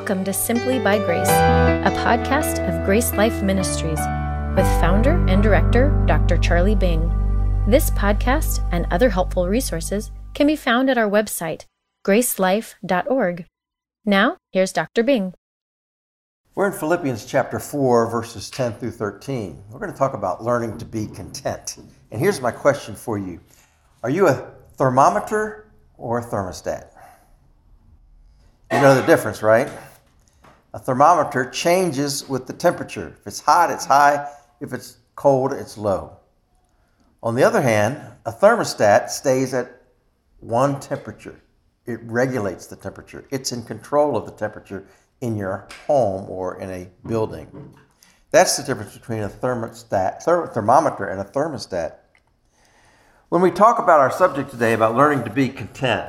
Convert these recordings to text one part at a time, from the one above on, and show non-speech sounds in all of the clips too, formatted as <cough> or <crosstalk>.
Welcome to Simply by Grace, a podcast of Grace Life Ministries with founder and director Dr. Charlie Bing. This podcast and other helpful resources can be found at our website, gracelife.org. Now, here's Dr. Bing. We're in Philippians chapter 4, verses 10 through 13. We're going to talk about learning to be content. And here's my question for you Are you a thermometer or a thermostat? You know the difference, right? A thermometer changes with the temperature. If it's hot, it's high. If it's cold, it's low. On the other hand, a thermostat stays at one temperature. It regulates the temperature. It's in control of the temperature in your home or in a building. That's the difference between a thermostat, thermometer and a thermostat. When we talk about our subject today about learning to be content,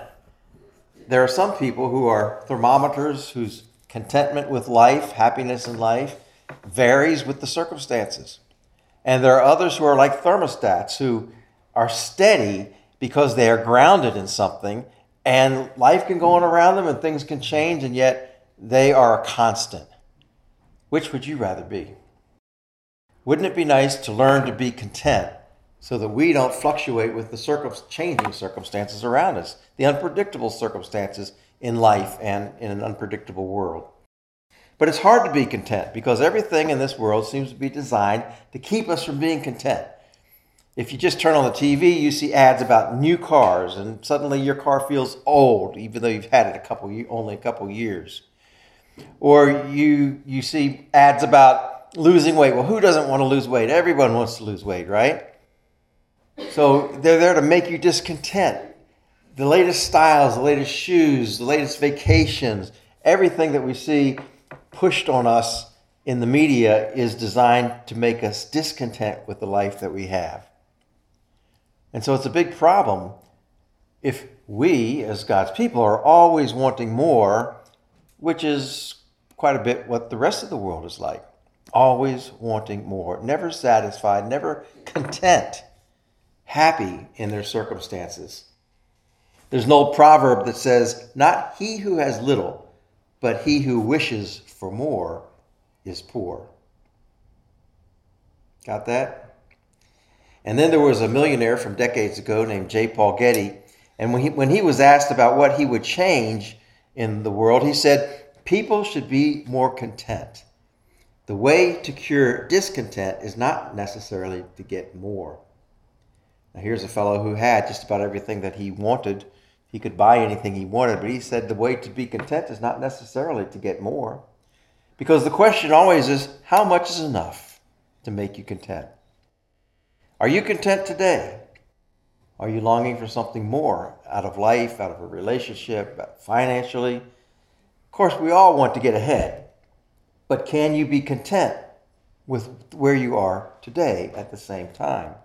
there are some people who are thermometers whose contentment with life, happiness in life, varies with the circumstances. And there are others who are like thermostats who are steady because they are grounded in something and life can go on around them and things can change and yet they are a constant. Which would you rather be? Wouldn't it be nice to learn to be content so that we don't fluctuate with the circum- changing circumstances around us, the unpredictable circumstances in life and in an unpredictable world. But it's hard to be content because everything in this world seems to be designed to keep us from being content. If you just turn on the TV, you see ads about new cars, and suddenly your car feels old, even though you've had it a couple only a couple years. Or you you see ads about losing weight. Well, who doesn't want to lose weight? Everyone wants to lose weight, right? So they're there to make you discontent. The latest styles, the latest shoes, the latest vacations, everything that we see pushed on us in the media is designed to make us discontent with the life that we have. And so it's a big problem if we, as God's people, are always wanting more, which is quite a bit what the rest of the world is like. Always wanting more, never satisfied, never content happy in their circumstances. There's an old proverb that says, Not he who has little, but he who wishes for more is poor. Got that? And then there was a millionaire from decades ago named J. Paul Getty. And when he, when he was asked about what he would change in the world, he said, People should be more content. The way to cure discontent is not necessarily to get more. Now, here's a fellow who had just about everything that he wanted. He could buy anything he wanted, but he said the way to be content is not necessarily to get more. Because the question always is how much is enough to make you content? Are you content today? Are you longing for something more out of life, out of a relationship, financially? Of course, we all want to get ahead, but can you be content with where you are today at the same time?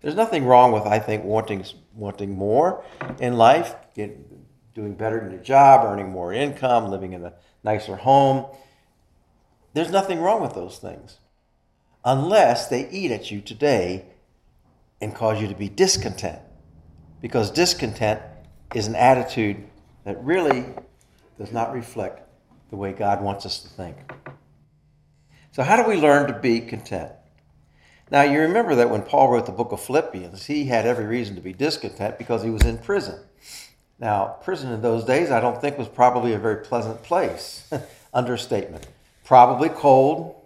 There's nothing wrong with, I think, wanting wanting more in life, get, doing better in your job, earning more income, living in a nicer home. There's nothing wrong with those things, unless they eat at you today and cause you to be discontent. Because discontent is an attitude that really does not reflect the way God wants us to think. So, how do we learn to be content? Now, you remember that when Paul wrote the book of Philippians, he had every reason to be discontent because he was in prison. Now, prison in those days, I don't think was probably a very pleasant place. <laughs> Understatement. Probably cold.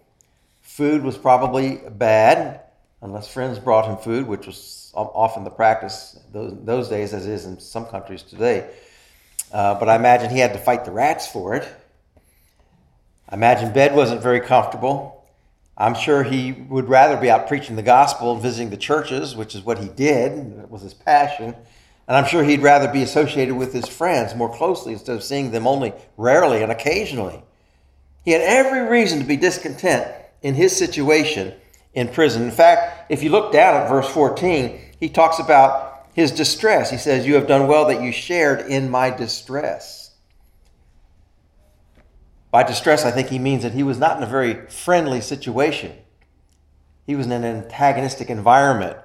Food was probably bad, unless friends brought him food, which was often the practice those, those days, as is in some countries today. Uh, but I imagine he had to fight the rats for it. I imagine bed wasn't very comfortable. I'm sure he would rather be out preaching the gospel and visiting the churches, which is what he did, that was his passion. And I'm sure he'd rather be associated with his friends more closely instead of seeing them only rarely and occasionally. He had every reason to be discontent in his situation in prison. In fact, if you look down at verse 14, he talks about his distress. He says, You have done well that you shared in my distress. By distress, I think he means that he was not in a very friendly situation. He was in an antagonistic environment.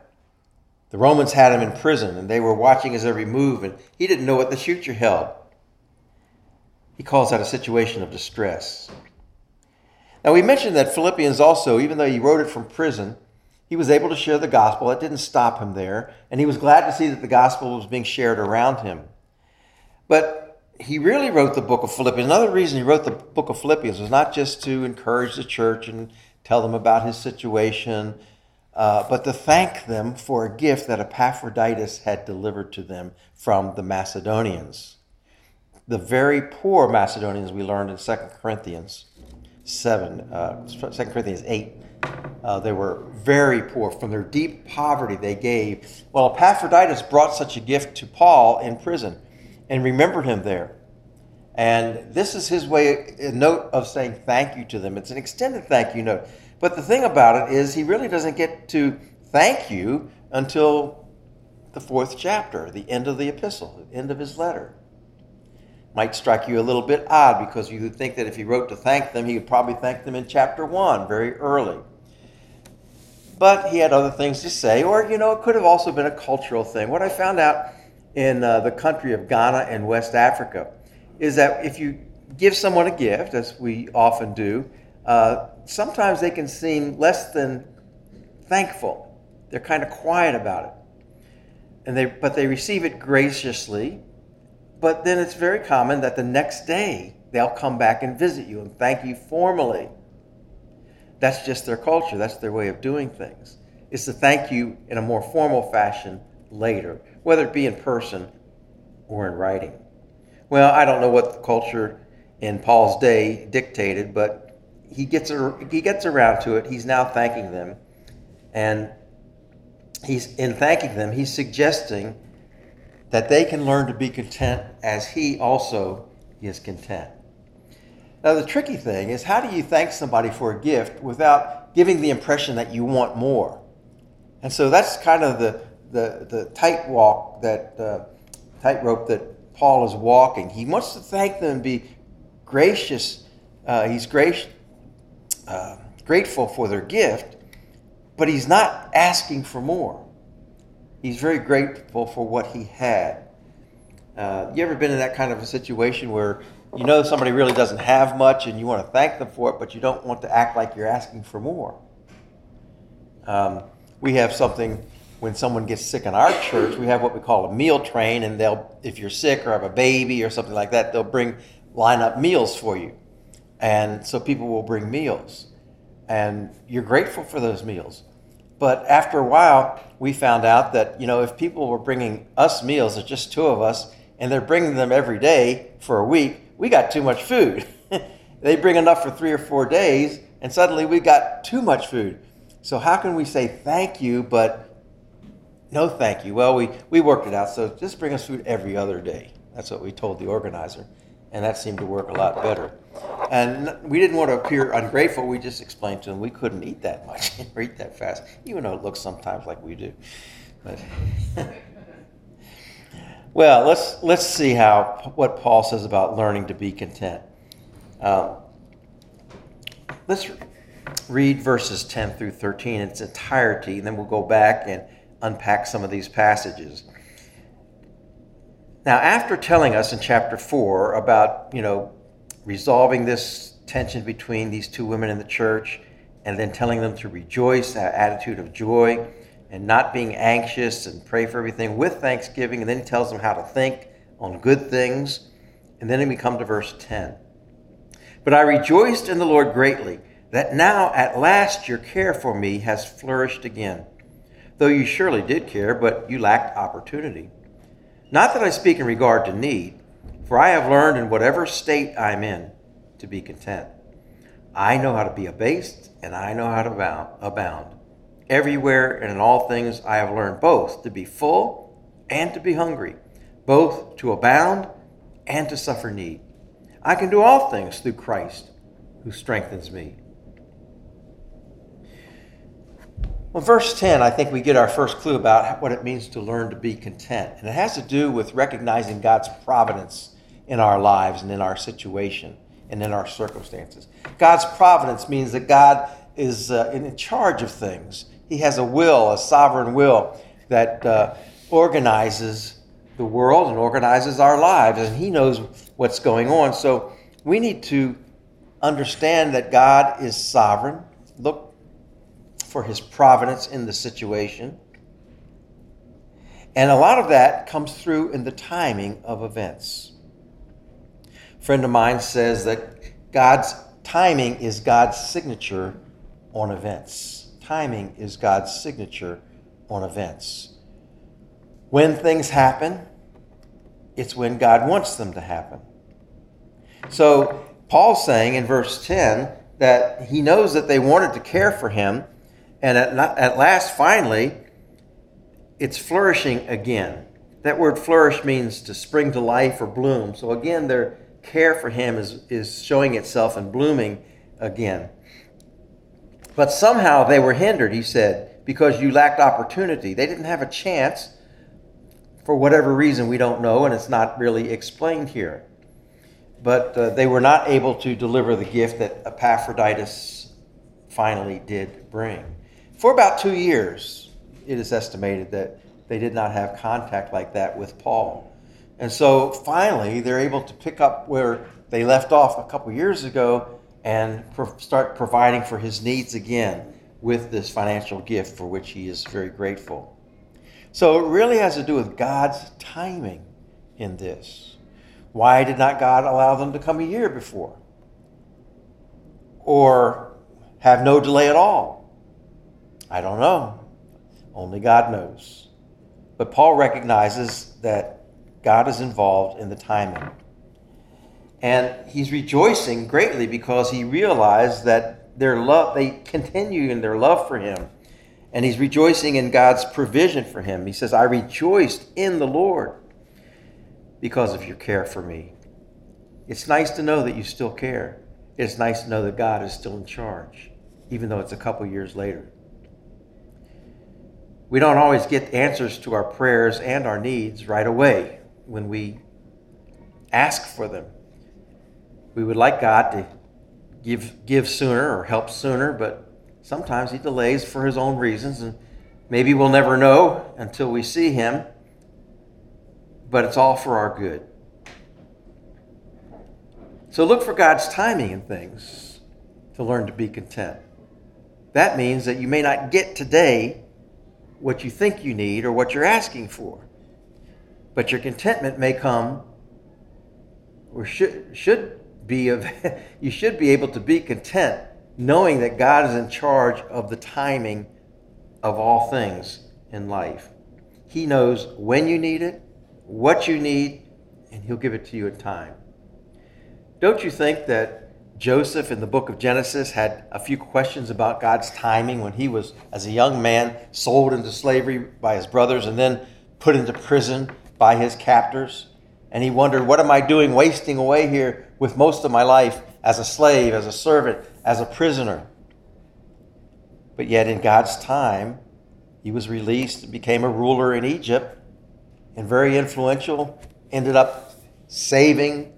The Romans had him in prison and they were watching his every move, and he didn't know what the future held. He calls that a situation of distress. Now, we mentioned that Philippians also, even though he wrote it from prison, he was able to share the gospel. It didn't stop him there. And he was glad to see that the gospel was being shared around him. But he really wrote the book of Philippians. Another reason he wrote the book of Philippians was not just to encourage the church and tell them about his situation, uh, but to thank them for a gift that Epaphroditus had delivered to them from the Macedonians. The very poor Macedonians we learned in 2 Corinthians 7, uh, 2 Corinthians 8. Uh, they were very poor. From their deep poverty, they gave. Well, Epaphroditus brought such a gift to Paul in prison and remembered him there. And this is his way, a note of saying thank you to them. It's an extended thank you note. But the thing about it is, he really doesn't get to thank you until the fourth chapter, the end of the epistle, the end of his letter. Might strike you a little bit odd because you would think that if he wrote to thank them, he would probably thank them in chapter one, very early. But he had other things to say, or, you know, it could have also been a cultural thing. What I found out in uh, the country of Ghana and West Africa is that if you give someone a gift, as we often do, uh, sometimes they can seem less than thankful. They're kind of quiet about it. And they, but they receive it graciously. But then it's very common that the next day they'll come back and visit you and thank you formally. That's just their culture, that's their way of doing things. It's to thank you in a more formal fashion later, whether it be in person or in writing. Well, I don't know what the culture in Paul's day dictated, but he gets he gets around to it. He's now thanking them, and he's in thanking them. He's suggesting that they can learn to be content as he also is content. Now, the tricky thing is, how do you thank somebody for a gift without giving the impression that you want more? And so that's kind of the the the tight walk that uh, tightrope that Paul is walking. He wants to thank them and be gracious. Uh, he's gracious, uh, grateful for their gift, but he's not asking for more. He's very grateful for what he had. Uh, you ever been in that kind of a situation where you know somebody really doesn't have much and you want to thank them for it, but you don't want to act like you're asking for more? Um, we have something when someone gets sick in our church, we have what we call a meal train, and they'll, if you're sick or have a baby or something like that, they'll bring line up meals for you, and so people will bring meals, and you're grateful for those meals. But after a while, we found out that you know if people were bringing us meals, it's just two of us, and they're bringing them every day for a week, we got too much food. <laughs> they bring enough for three or four days, and suddenly we got too much food. So how can we say thank you, but no, thank you. Well, we, we worked it out. So just bring us food every other day. That's what we told the organizer. And that seemed to work a lot better. And we didn't want to appear ungrateful. We just explained to them we couldn't eat that much <laughs> or eat that fast, even though it looks sometimes like we do. But <laughs> well, let's, let's see how what Paul says about learning to be content. Um, let's read verses 10 through 13 in its entirety, and then we'll go back and unpack some of these passages. Now, after telling us in chapter 4 about, you know, resolving this tension between these two women in the church, and then telling them to rejoice, that attitude of joy, and not being anxious and pray for everything with thanksgiving, and then he tells them how to think on good things. And then we come to verse 10. But I rejoiced in the Lord greatly that now at last your care for me has flourished again though you surely did care, but you lacked opportunity. Not that I speak in regard to need, for I have learned in whatever state I'm in to be content. I know how to be abased, and I know how to abound. Everywhere and in all things I have learned both to be full and to be hungry, both to abound and to suffer need. I can do all things through Christ who strengthens me. Well, verse 10, I think we get our first clue about what it means to learn to be content. And it has to do with recognizing God's providence in our lives and in our situation and in our circumstances. God's providence means that God is uh, in charge of things. He has a will, a sovereign will that uh, organizes the world and organizes our lives, and He knows what's going on. So we need to understand that God is sovereign. Look for His providence in the situation. And a lot of that comes through in the timing of events. A friend of mine says that God's timing is God's signature on events. Timing is God's signature on events. When things happen, it's when God wants them to happen. So, Paul's saying in verse 10 that he knows that they wanted to care for him, and at, at last, finally, it's flourishing again. That word flourish means to spring to life or bloom. So, again, their care for him is, is showing itself and blooming again. But somehow they were hindered, he said, because you lacked opportunity. They didn't have a chance for whatever reason we don't know, and it's not really explained here. But uh, they were not able to deliver the gift that Epaphroditus finally did bring. For about two years, it is estimated that they did not have contact like that with Paul. And so finally, they're able to pick up where they left off a couple years ago and pro- start providing for his needs again with this financial gift for which he is very grateful. So it really has to do with God's timing in this. Why did not God allow them to come a year before? Or have no delay at all? I don't know. Only God knows. But Paul recognizes that God is involved in the timing. And he's rejoicing greatly because he realized that their love, they continue in their love for him. And he's rejoicing in God's provision for him. He says, I rejoiced in the Lord because of your care for me. It's nice to know that you still care. It's nice to know that God is still in charge, even though it's a couple years later. We don't always get answers to our prayers and our needs right away when we ask for them. We would like God to give, give sooner or help sooner, but sometimes He delays for His own reasons, and maybe we'll never know until we see Him, but it's all for our good. So look for God's timing in things to learn to be content. That means that you may not get today what you think you need or what you're asking for. But your contentment may come or should, should be of, <laughs> you should be able to be content knowing that God is in charge of the timing of all things in life. He knows when you need it, what you need, and He'll give it to you in time. Don't you think that Joseph in the book of Genesis had a few questions about God's timing when he was, as a young man, sold into slavery by his brothers and then put into prison by his captors. And he wondered, What am I doing wasting away here with most of my life as a slave, as a servant, as a prisoner? But yet, in God's time, he was released and became a ruler in Egypt and very influential, ended up saving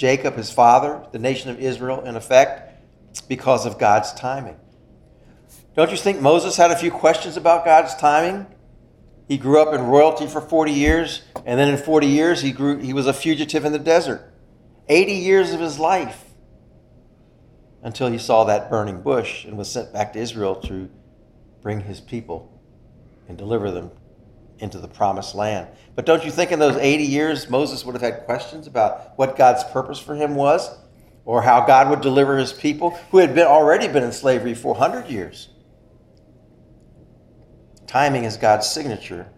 Jacob, his father, the nation of Israel, in effect, because of God's timing. Don't you think Moses had a few questions about God's timing? He grew up in royalty for 40 years, and then in 40 years he grew he was a fugitive in the desert. 80 years of his life until he saw that burning bush and was sent back to Israel to bring his people and deliver them into the promised land. But don't you think in those 80 years Moses would have had questions about what God's purpose for him was or how God would deliver his people who had been already been in slavery for 100 years? Timing is God's signature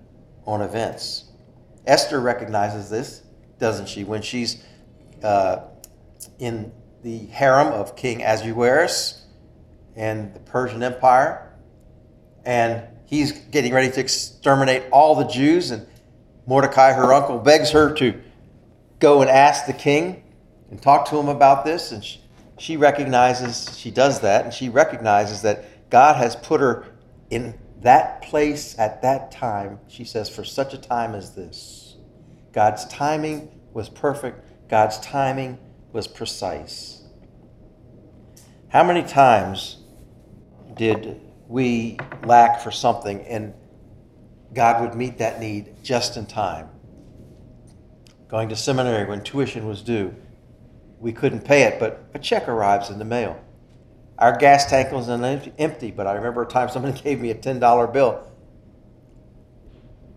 on events. Esther recognizes this, doesn't she, when she's uh, in the harem of King Ahasuerus and the Persian Empire, and he's getting ready to exterminate all the Jews, and Mordecai, her uncle, begs her to go and ask the king and talk to him about this. And she, she recognizes, she does that, and she recognizes that God has put her in that place at that time, she says, for such a time as this. God's timing was perfect, God's timing was precise. How many times did we lack for something, and God would meet that need just in time. going to seminary when tuition was due. We couldn't pay it, but a check arrives in the mail. Our gas tank was empty, but I remember a time somebody <laughs> gave me a $10 bill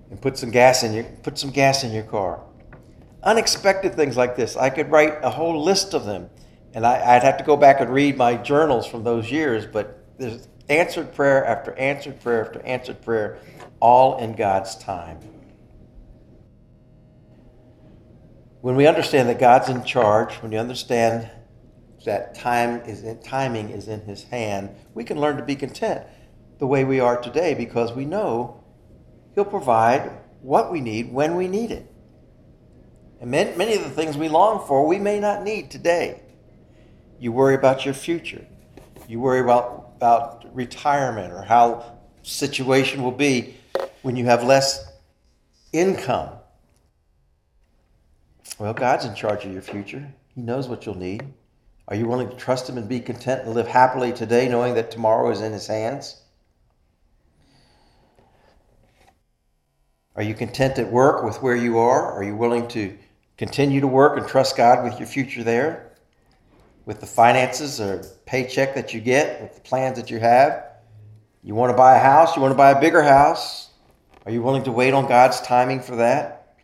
and put some gas in your put some gas in your car. Unexpected things like this. I could write a whole list of them, and I, would have to go back and read my journals from those years. But there's answered prayer after answered prayer after answered prayer, all in God's time. When we understand that God's in charge, when you understand that time is in, timing is in His hand, we can learn to be content the way we are today because we know He'll provide what we need when we need it. And many, many of the things we long for, we may not need today. You worry about your future. You worry about, about retirement or how situation will be when you have less income. Well, God's in charge of your future. He knows what you'll need. Are you willing to trust Him and be content and live happily today, knowing that tomorrow is in His hands? Are you content at work with where you are? Are you willing to continue to work and trust God with your future there? With the finances or paycheck that you get, with the plans that you have? You want to buy a house? You want to buy a bigger house? Are you willing to wait on God's timing for that?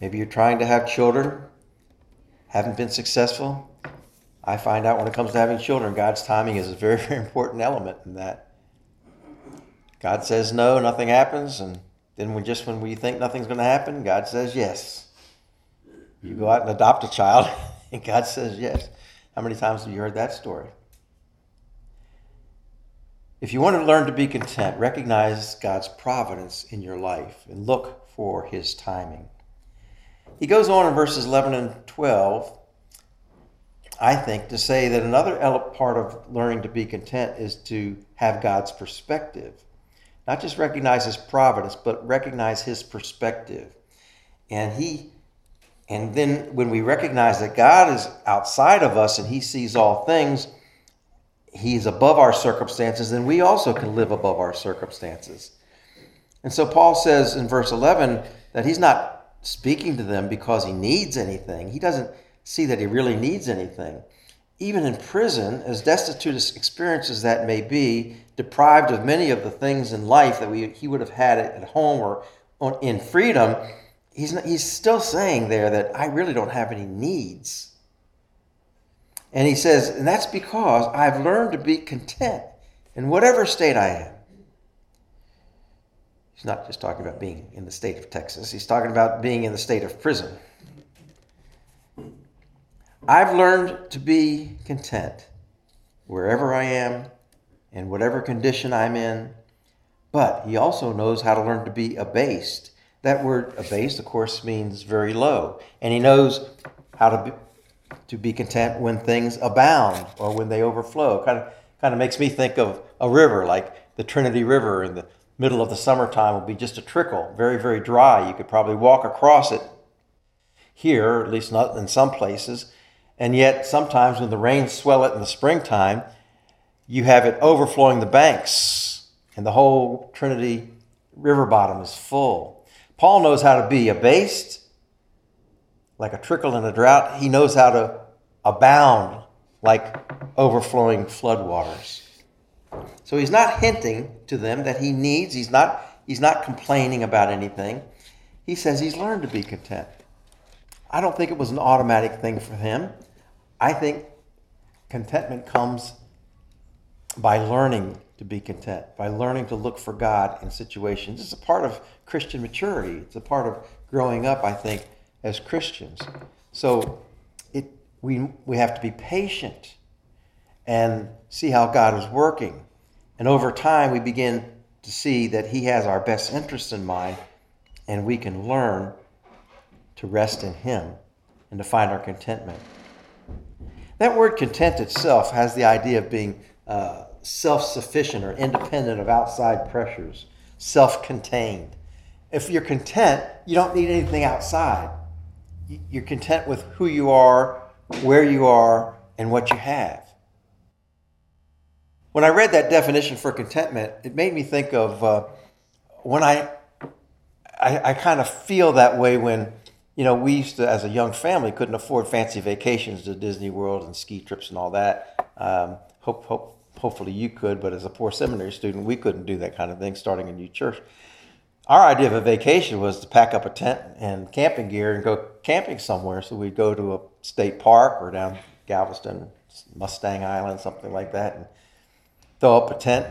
Maybe you're trying to have children, haven't been successful. I find out when it comes to having children, God's timing is a very, <laughs> very important element in that. God says no, nothing happens, and then when just when we think nothing's going to happen, God says yes. You go out and adopt a child, <laughs> and God says yes. How many times have you heard that story? If you want to learn to be content, recognize God's providence in your life and look for his timing. He goes on in verses 11 and 12, I think, to say that another part of learning to be content is to have God's perspective. Not just recognize his providence, but recognize his perspective. And he and then when we recognize that God is outside of us and he sees all things, he's above our circumstances, then we also can live above our circumstances. And so Paul says in verse 11 that he's not speaking to them because he needs anything. He doesn't see that he really needs anything. Even in prison, as destitute as experiences that may be, deprived of many of the things in life that we, he would have had at home or on, in freedom, he's, not, he's still saying there that I really don't have any needs. And he says, and that's because I've learned to be content in whatever state I am. He's not just talking about being in the state of Texas, he's talking about being in the state of prison. I've learned to be content wherever I am and whatever condition I'm in. But he also knows how to learn to be abased. That word abased, of course, means very low. And he knows how to be, to be content when things abound or when they overflow. Kind of, kind of makes me think of a river like the Trinity River in the middle of the summertime would be just a trickle, very, very dry. You could probably walk across it here, at least not in some places. And yet, sometimes when the rains swell it in the springtime, you have it overflowing the banks, and the whole Trinity river bottom is full. Paul knows how to be abased, like a trickle in a drought. He knows how to abound, like overflowing floodwaters. So he's not hinting to them that he needs, he's not, he's not complaining about anything. He says he's learned to be content. I don't think it was an automatic thing for him. I think contentment comes by learning to be content, by learning to look for God in situations. It's a part of Christian maturity. It's a part of growing up, I think, as Christians. So it, we, we have to be patient and see how God is working. And over time, we begin to see that He has our best interests in mind, and we can learn to rest in Him and to find our contentment. That word content itself has the idea of being uh, self sufficient or independent of outside pressures, self contained. If you're content, you don't need anything outside. You're content with who you are, where you are, and what you have. When I read that definition for contentment, it made me think of uh, when I I, I kind of feel that way when, you know, we used to, as a young family, couldn't afford fancy vacations to Disney World and ski trips and all that. Um, hope, hope, hopefully you could, but as a poor seminary student, we couldn't do that kind of thing starting a new church. Our idea of a vacation was to pack up a tent and camping gear and go camping somewhere. So we'd go to a state park or down Galveston, Mustang Island, something like that, and throw up a tent.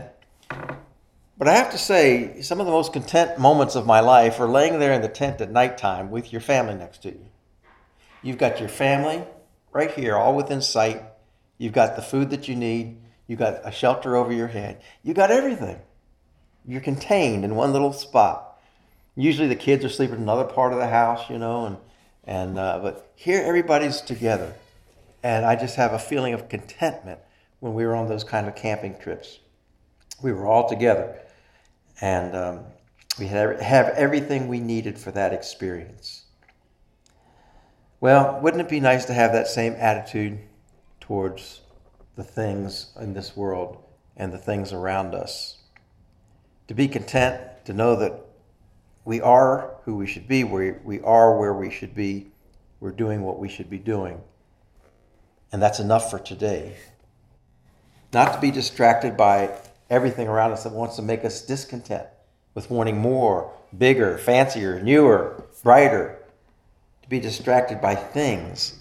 But I have to say, some of the most content moments of my life are laying there in the tent at nighttime with your family next to you. You've got your family right here, all within sight. You've got the food that you need. You've got a shelter over your head. You've got everything. You're contained in one little spot. Usually the kids are sleeping in another part of the house, you know, and, and uh, but here everybody's together. And I just have a feeling of contentment when we were on those kind of camping trips. We were all together and um, we had, have everything we needed for that experience. Well, wouldn't it be nice to have that same attitude towards the things in this world and the things around us? To be content, to know that we are who we should be, we, we are where we should be, we're doing what we should be doing. And that's enough for today. Not to be distracted by everything around us that wants to make us discontent with wanting more, bigger, fancier, newer, brighter, to be distracted by things.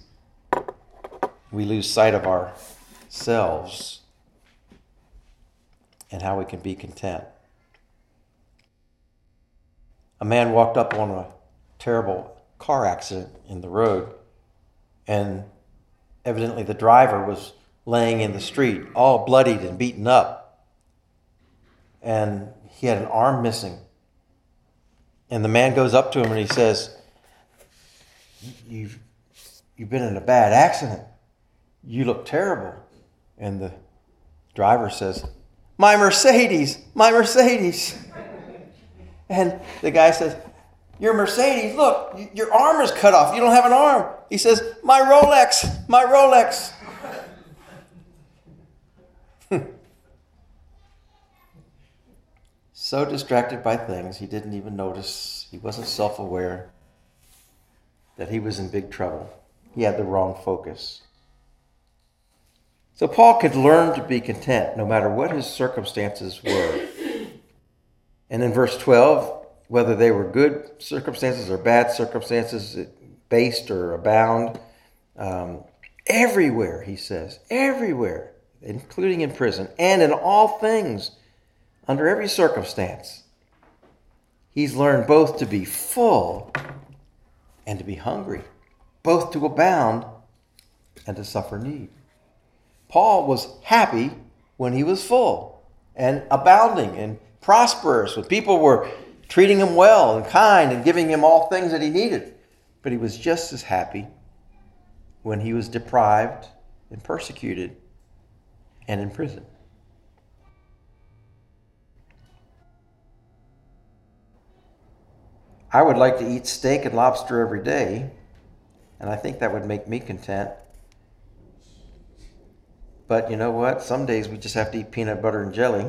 We lose sight of ourselves and how we can be content. A man walked up on a terrible car accident in the road, and evidently the driver was laying in the street, all bloodied and beaten up and he had an arm missing. And the man goes up to him and he says, You've, you've been in a bad accident. You look terrible. And the driver says, My Mercedes, my Mercedes. And the guy says, Your Mercedes, look, your arm is cut off. You don't have an arm. He says, My Rolex, my Rolex. <laughs> so distracted by things he didn't even notice, he wasn't self aware that he was in big trouble. He had the wrong focus. So Paul could learn to be content no matter what his circumstances were. And in verse 12, whether they were good circumstances or bad circumstances, based or abound, um, everywhere, he says, everywhere, including in prison, and in all things, under every circumstance. He's learned both to be full and to be hungry, both to abound and to suffer need. Paul was happy when he was full and abounding and prosperous, when people were treating him well and kind and giving him all things that he needed. But he was just as happy when he was deprived and persecuted and in prison. I would like to eat steak and lobster every day, and I think that would make me content. But you know what? Some days we just have to eat peanut butter and jelly.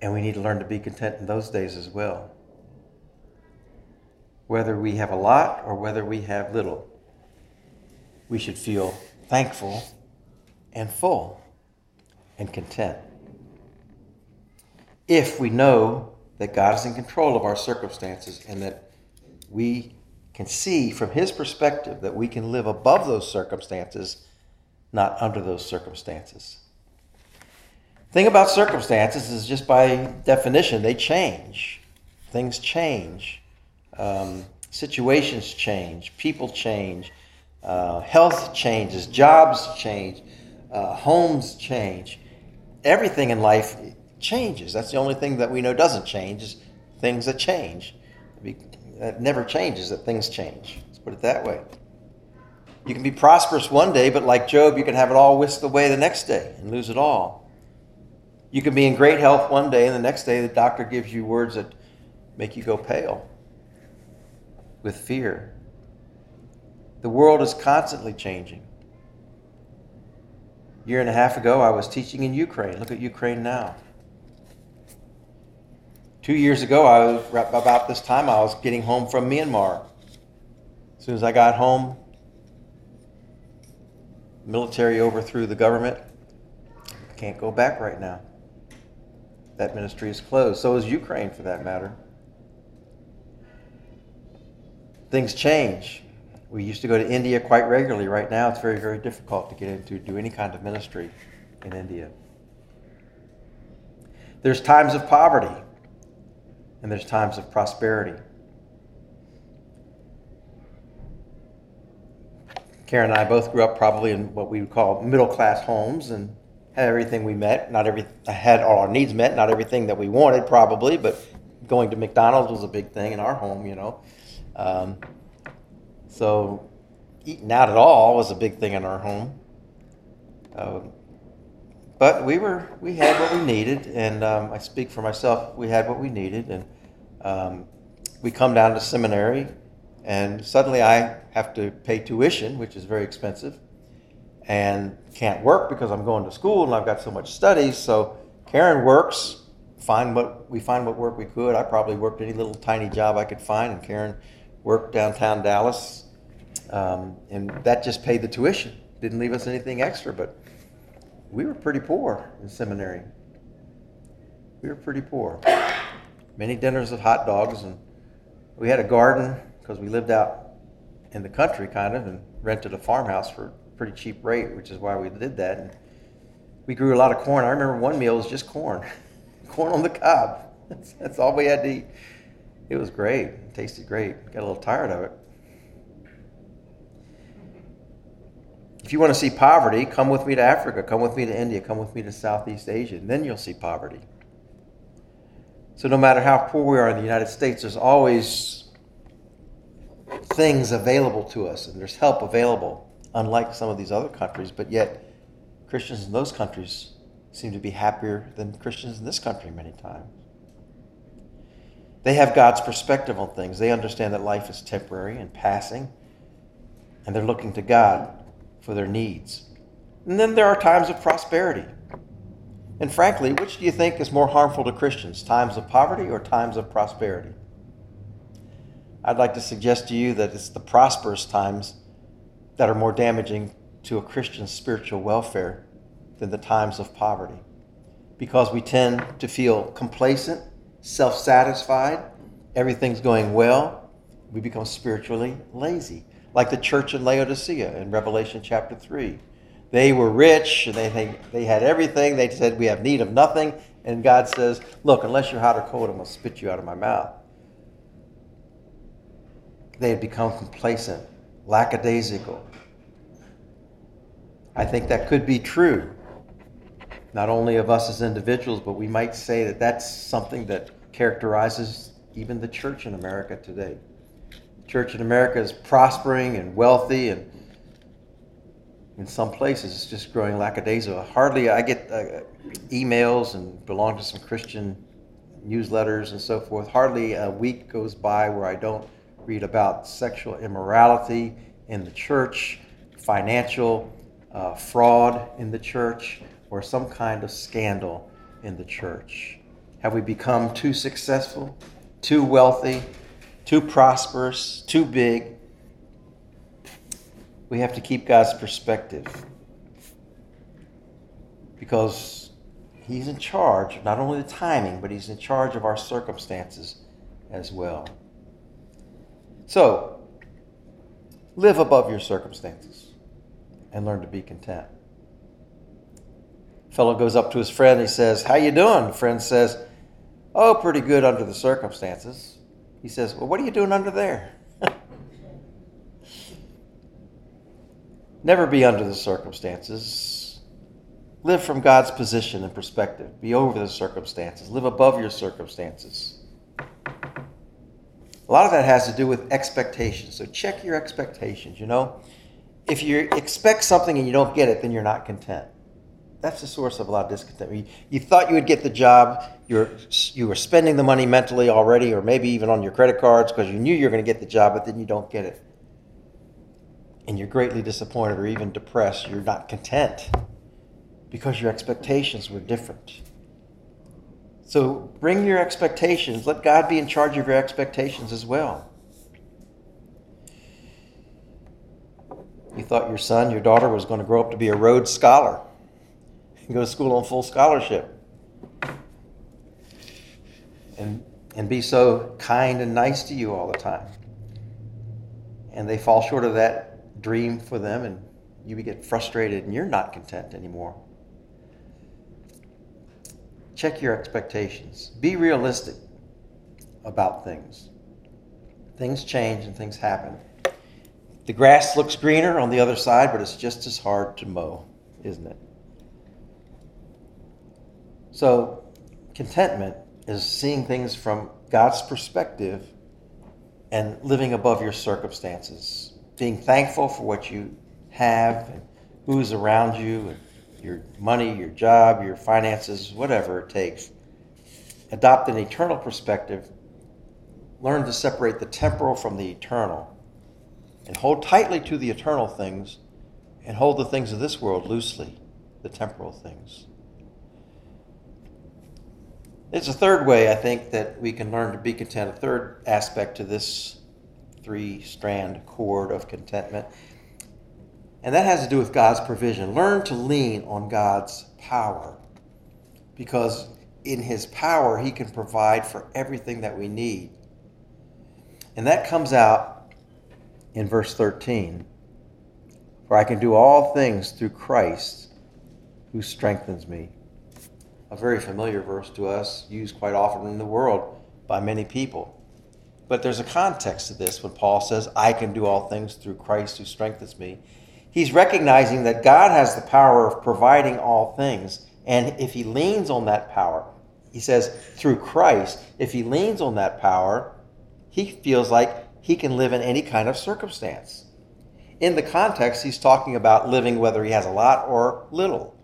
And we need to learn to be content in those days as well. Whether we have a lot or whether we have little, we should feel thankful and full and content. If we know that God is in control of our circumstances and that we can see from His perspective that we can live above those circumstances, not under those circumstances. Thing about circumstances is just by definition, they change. Things change. Um, situations change. People change. Uh, health changes. Jobs change. Uh, homes change. Everything in life changes. That's the only thing that we know doesn't change is things that change. That never changes, that things change. Let's put it that way. You can be prosperous one day, but like Job, you can have it all whisked away the next day and lose it all. You can be in great health one day, and the next day the doctor gives you words that make you go pale with fear. The world is constantly changing. A year and a half ago, I was teaching in Ukraine. Look at Ukraine now. Two years ago, I was about this time, I was getting home from Myanmar. As soon as I got home, military overthrew the government. Can't go back right now. That ministry is closed. So is Ukraine, for that matter. Things change. We used to go to India quite regularly. Right now, it's very, very difficult to get into do any kind of ministry in India. There's times of poverty, and there's times of prosperity. Karen and I both grew up probably in what we would call middle class homes and everything we met. Not every had all our needs met. Not everything that we wanted probably, but going to McDonald's was a big thing in our home. You know, um, so eating out at all was a big thing in our home. Uh, but we were we had what we needed, and um, I speak for myself. We had what we needed, and um, we come down to seminary, and suddenly I have to pay tuition, which is very expensive, and can't work because I'm going to school and I've got so much studies. So Karen works, find what we find what work we could. I probably worked any little tiny job I could find, and Karen worked downtown Dallas um, and that just paid the tuition. Didn't leave us anything extra, but we were pretty poor in seminary. We were pretty poor. Many dinners of hot dogs, and we had a garden because we lived out in the country, kind of, and rented a farmhouse for pretty cheap rate, which is why we did that. And we grew a lot of corn. I remember one meal was just corn, <laughs> corn on the cob. <laughs> That's, that's all we had to eat. It was great. It tasted great. Got a little tired of it. If you want to see poverty, come with me to Africa, come with me to India, come with me to Southeast Asia, and then you'll see poverty. So, no matter how poor we are in the United States, there's always things available to us, and there's help available, unlike some of these other countries, but yet Christians in those countries seem to be happier than Christians in this country many times. They have God's perspective on things. They understand that life is temporary and passing, and they're looking to God for their needs. And then there are times of prosperity. And frankly, which do you think is more harmful to Christians, times of poverty or times of prosperity? I'd like to suggest to you that it's the prosperous times that are more damaging to a Christian's spiritual welfare than the times of poverty. Because we tend to feel complacent, self satisfied, everything's going well, we become spiritually lazy like the church in Laodicea in Revelation chapter 3. They were rich and they, they, they had everything. They said, We have need of nothing. And God says, Look, unless you're hot or cold, I'm going to spit you out of my mouth. They had become complacent, lackadaisical. I think that could be true, not only of us as individuals, but we might say that that's something that characterizes even the church in America today The church in America is prospering and wealthy, and in some places it's just growing lackadaisical. Hardly, I get uh, emails and belong to some Christian newsletters and so forth. Hardly a week goes by where I don't read about sexual immorality in the church, financial uh, fraud in the church, or some kind of scandal in the church. Have we become too successful, too wealthy, too prosperous, too big. We have to keep God's perspective because He's in charge not only the timing, but He's in charge of our circumstances as well. So, live above your circumstances and learn to be content. fellow goes up to his friend. He says, "How you doing?" Friend says, "Oh, pretty good under the circumstances." He says, Well, what are you doing under there? <laughs> Never be under the circumstances. Live from God's position and perspective. Be over the circumstances. Live above your circumstances. A lot of that has to do with expectations. So check your expectations, you know. If you expect something and you don't get it, then you're not content that's the source of a lot of discontent. You, you thought you would get the job, you're, you were spending the money mentally already, or maybe even on your credit cards because you knew you were going to get the job, but then you don't get it. And you're greatly disappointed or even depressed. You're not content because your expectations were different. So bring your expectations. Let God be in charge of your expectations as well. You thought your son, your daughter was going to grow up to be a Rhodes Scholar and go to school on full scholarship. And, and be so kind and nice to you all the time. And they fall short of that dream for them, and you get frustrated and you're not content anymore. Check your expectations. Be realistic about things. Things change and things happen. The grass looks greener on the other side, but it's just as hard to mow, isn't it? So, contentment is seeing things from God's perspective and living above your circumstances, being thankful for what you have and who's around you and your money, your job, your finances, whatever it takes. Adopt an eternal perspective. Learn to separate the temporal from the eternal. And hold tightly to the eternal things and hold the things of this world loosely, the temporal things. It's a third way, I think, that we can learn to be content, a third aspect to this three strand cord of contentment. And that has to do with God's provision. Learn to lean on God's power because in His power, He can provide for everything that we need. And that comes out in verse 13 For I can do all things through Christ who strengthens me. A very familiar verse to us, used quite often in the world by many people. But there's a context to this when Paul says, I can do all things through Christ who strengthens me he's recognizing that God has the power of providing all things. And if he leans on that power, he says, through Christ, if he leans on that power, he feels like he can live in any kind of circumstance. In the context, he's talking about living whether he has a lot or little.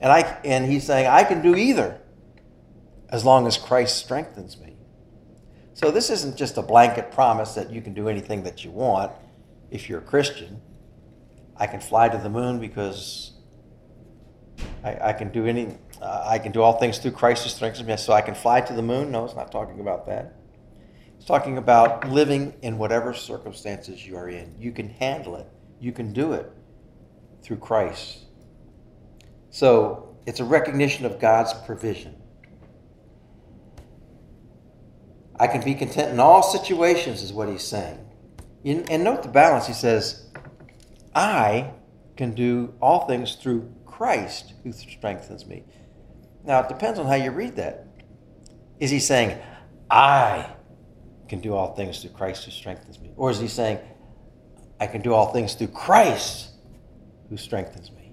And, I, and he's saying, I can do either as long as Christ strengthens me. So this isn't just a blanket promise that you can do anything that you want if you're a Christian. I can fly to the moon because I, I can do any, uh, I can do all things through Christ who strengthens me. So I can fly to the moon. No, it's not talking about that. Talking about living in whatever circumstances you are in. You can handle it. You can do it through Christ. So it's a recognition of God's provision. I can be content in all situations, is what he's saying. And note the balance. He says, I can do all things through Christ who strengthens me. Now, it depends on how you read that. Is he saying, I can do all things through Christ who strengthens me? Or is he saying, I can do all things through Christ who strengthens me?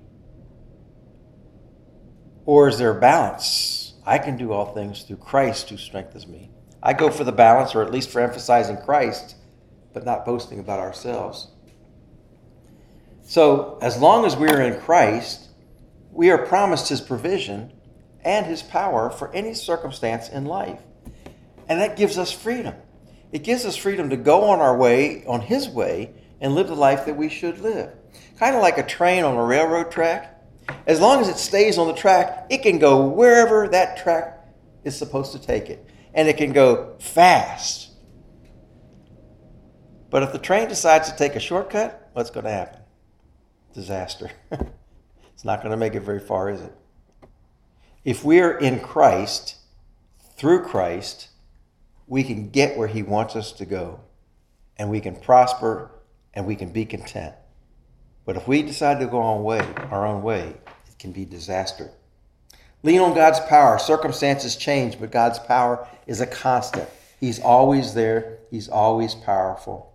Or is there a balance? I can do all things through Christ who strengthens me. I go for the balance, or at least for emphasizing Christ, but not boasting about ourselves. So, as long as we are in Christ, we are promised His provision and His power for any circumstance in life. And that gives us freedom. It gives us freedom to go on our way, on His way, and live the life that we should live. Kind of like a train on a railroad track. As long as it stays on the track, it can go wherever that track is supposed to take it. And it can go fast. But if the train decides to take a shortcut, what's going to happen? disaster. <laughs> it's not going to make it very far, is it? If we're in Christ, through Christ, we can get where He wants us to go, and we can prosper, and we can be content. But if we decide to go on way, our own way, it can be disaster. Lean on God's power. Circumstances change, but God's power is a constant. He's always there. He's always powerful.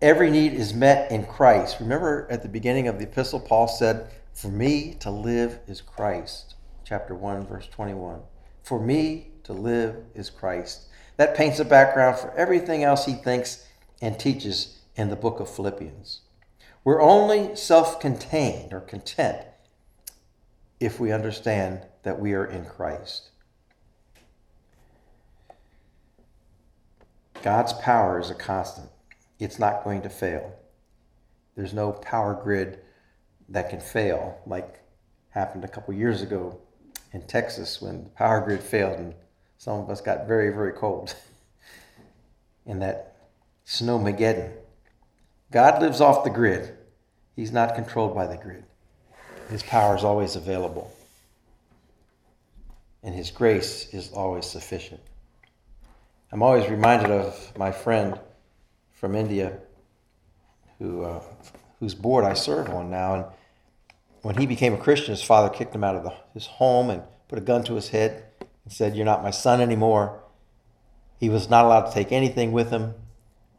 Every need is met in Christ. Remember at the beginning of the epistle, Paul said, For me to live is Christ. Chapter 1, verse 21. For me to live is Christ. That paints a background for everything else he thinks and teaches in the book of Philippians. We're only self contained or content if we understand that we are in Christ. God's power is a constant it's not going to fail. There's no power grid that can fail, like happened a couple years ago in Texas when the power grid failed and some of us got very, very cold <laughs> in that snowmageddon. God lives off the grid. He's not controlled by the grid. His power is always available. And His grace is always sufficient. I'm always reminded of my friend from India who, uh, whose board I serve on now. And when he became a Christian, his father kicked him out of the, his home and put a gun to his head and said, You're not my son anymore. He was not allowed to take anything with him.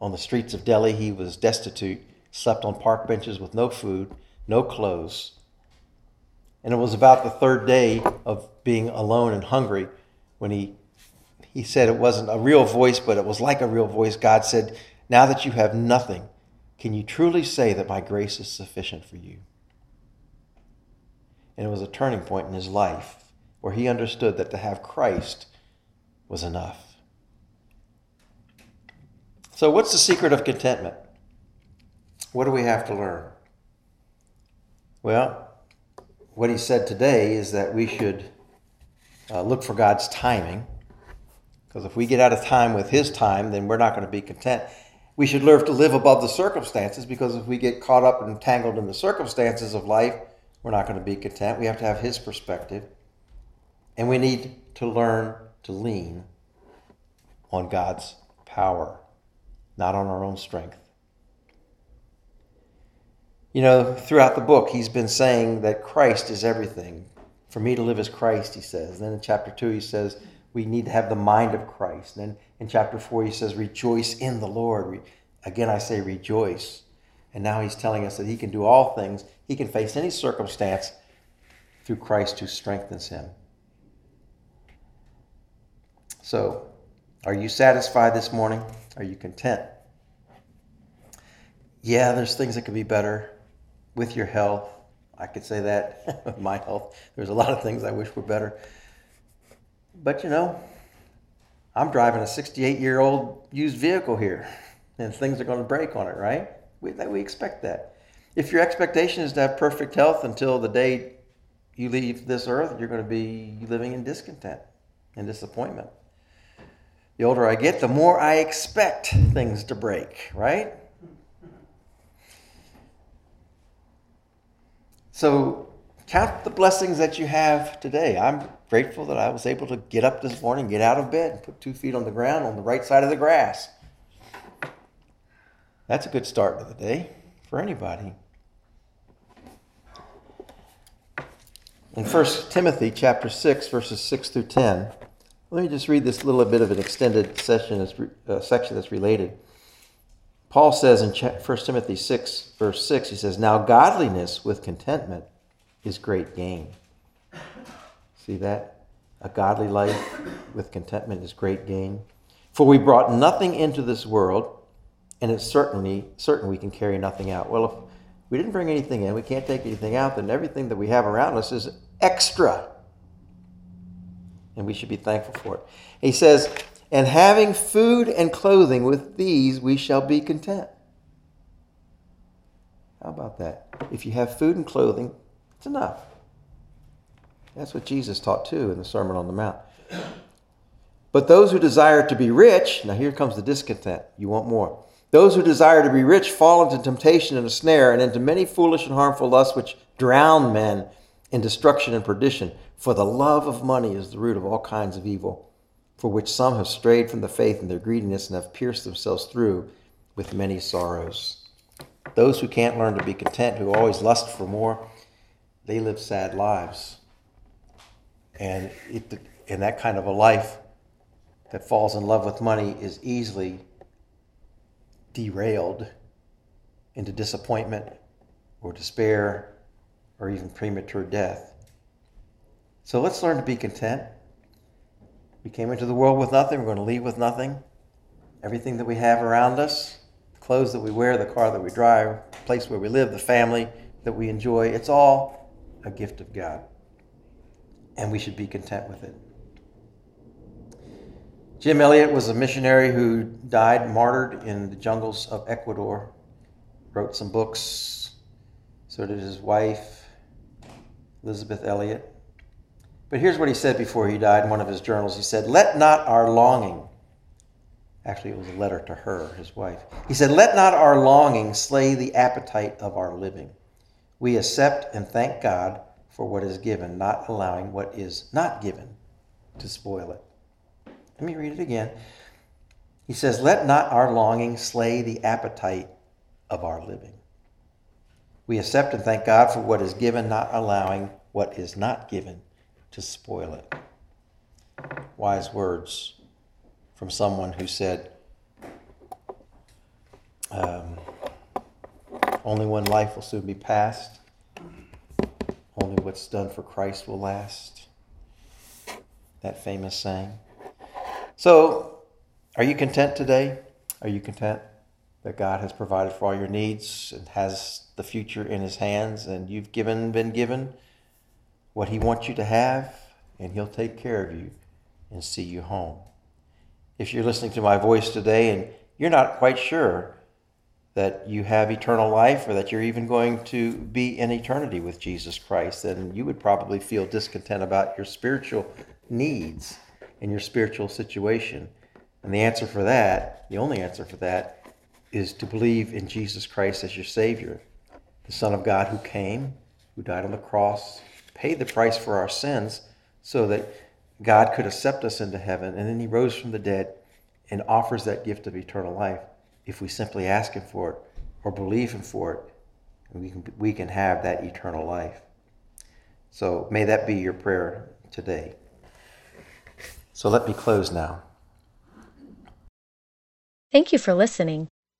On the streets of Delhi, he was destitute, slept on park benches with no food, no clothes. And it was about the third day of being alone and hungry when he he said it wasn't a real voice, but it was like a real voice. God said, Now that you have nothing, can you truly say that my grace is sufficient for you? And it was a turning point in his life where he understood that to have Christ was enough. So, what's the secret of contentment? What do we have to learn? Well, what he said today is that we should uh, look for God's timing. Because if we get out of time with his time, then we're not going to be content. We should learn to live above the circumstances because if we get caught up and tangled in the circumstances of life, we're not going to be content. We have to have his perspective. And we need to learn to lean on God's power, not on our own strength. You know, throughout the book, he's been saying that Christ is everything. For me to live as Christ, he says. Then in chapter 2, he says we need to have the mind of Christ. And then in chapter 4, he says, rejoice in the Lord. Again, I say rejoice. And now he's telling us that he can do all things. He can face any circumstance through Christ who strengthens him. So, are you satisfied this morning? Are you content? Yeah, there's things that could be better with your health. I could say that <laughs> with my health. There's a lot of things I wish were better. But you know, I'm driving a 68 year old used vehicle here, and things are going to break on it, right? We, we expect that. If your expectation is to have perfect health until the day you leave this earth, you're going to be living in discontent and disappointment the older I get, the more I expect things to break, right? So count the blessings that you have today. I'm grateful that I was able to get up this morning, get out of bed, put two feet on the ground on the right side of the grass. That's a good start to the day for anybody. In 1 Timothy chapter 6 verses 6 through 10, let me just read this little bit of an extended session uh, section that's related. Paul says in 1 Timothy 6, verse 6, he says, Now godliness with contentment is great gain. See that? A godly life with contentment is great gain. For we brought nothing into this world, and it's certainly certain we can carry nothing out. Well, if we didn't bring anything in, we can't take anything out, then everything that we have around us is extra and we should be thankful for it. He says, And having food and clothing, with these we shall be content. How about that? If you have food and clothing, it's enough. That's what Jesus taught too in the Sermon on the Mount. But those who desire to be rich, now here comes the discontent. You want more. Those who desire to be rich fall into temptation and a snare and into many foolish and harmful lusts which drown men in destruction and perdition. For the love of money is the root of all kinds of evil, for which some have strayed from the faith in their greediness and have pierced themselves through with many sorrows. Those who can't learn to be content, who always lust for more, they live sad lives. And it, in that kind of a life that falls in love with money is easily derailed into disappointment or despair or even premature death. So let's learn to be content. We came into the world with nothing, we're going to leave with nothing. Everything that we have around us, the clothes that we wear, the car that we drive, the place where we live, the family that we enjoy, it's all a gift of God. And we should be content with it. Jim Elliot was a missionary who died martyred in the jungles of Ecuador, wrote some books. So did his wife, Elisabeth Elliot. But here's what he said before he died in one of his journals. He said, Let not our longing, actually, it was a letter to her, his wife. He said, Let not our longing slay the appetite of our living. We accept and thank God for what is given, not allowing what is not given to spoil it. Let me read it again. He says, Let not our longing slay the appetite of our living. We accept and thank God for what is given, not allowing what is not given to spoil it. Wise words from someone who said, um, Only one life will soon be passed, only what's done for Christ will last. That famous saying. So, are you content today? Are you content that God has provided for all your needs and has the future in his hands and you've given been given what he wants you to have and he'll take care of you and see you home. If you're listening to my voice today and you're not quite sure that you have eternal life or that you're even going to be in eternity with Jesus Christ, then you would probably feel discontent about your spiritual needs and your spiritual situation. And the answer for that, the only answer for that, is to believe in Jesus Christ as your Savior, the Son of God who came, who died on the cross, paid the price for our sins so that God could accept us into heaven. And then he rose from the dead and offers that gift of eternal life if we simply ask him for it or believe him for it. We can, we can have that eternal life. So may that be your prayer today. So let me close now. Thank you for listening.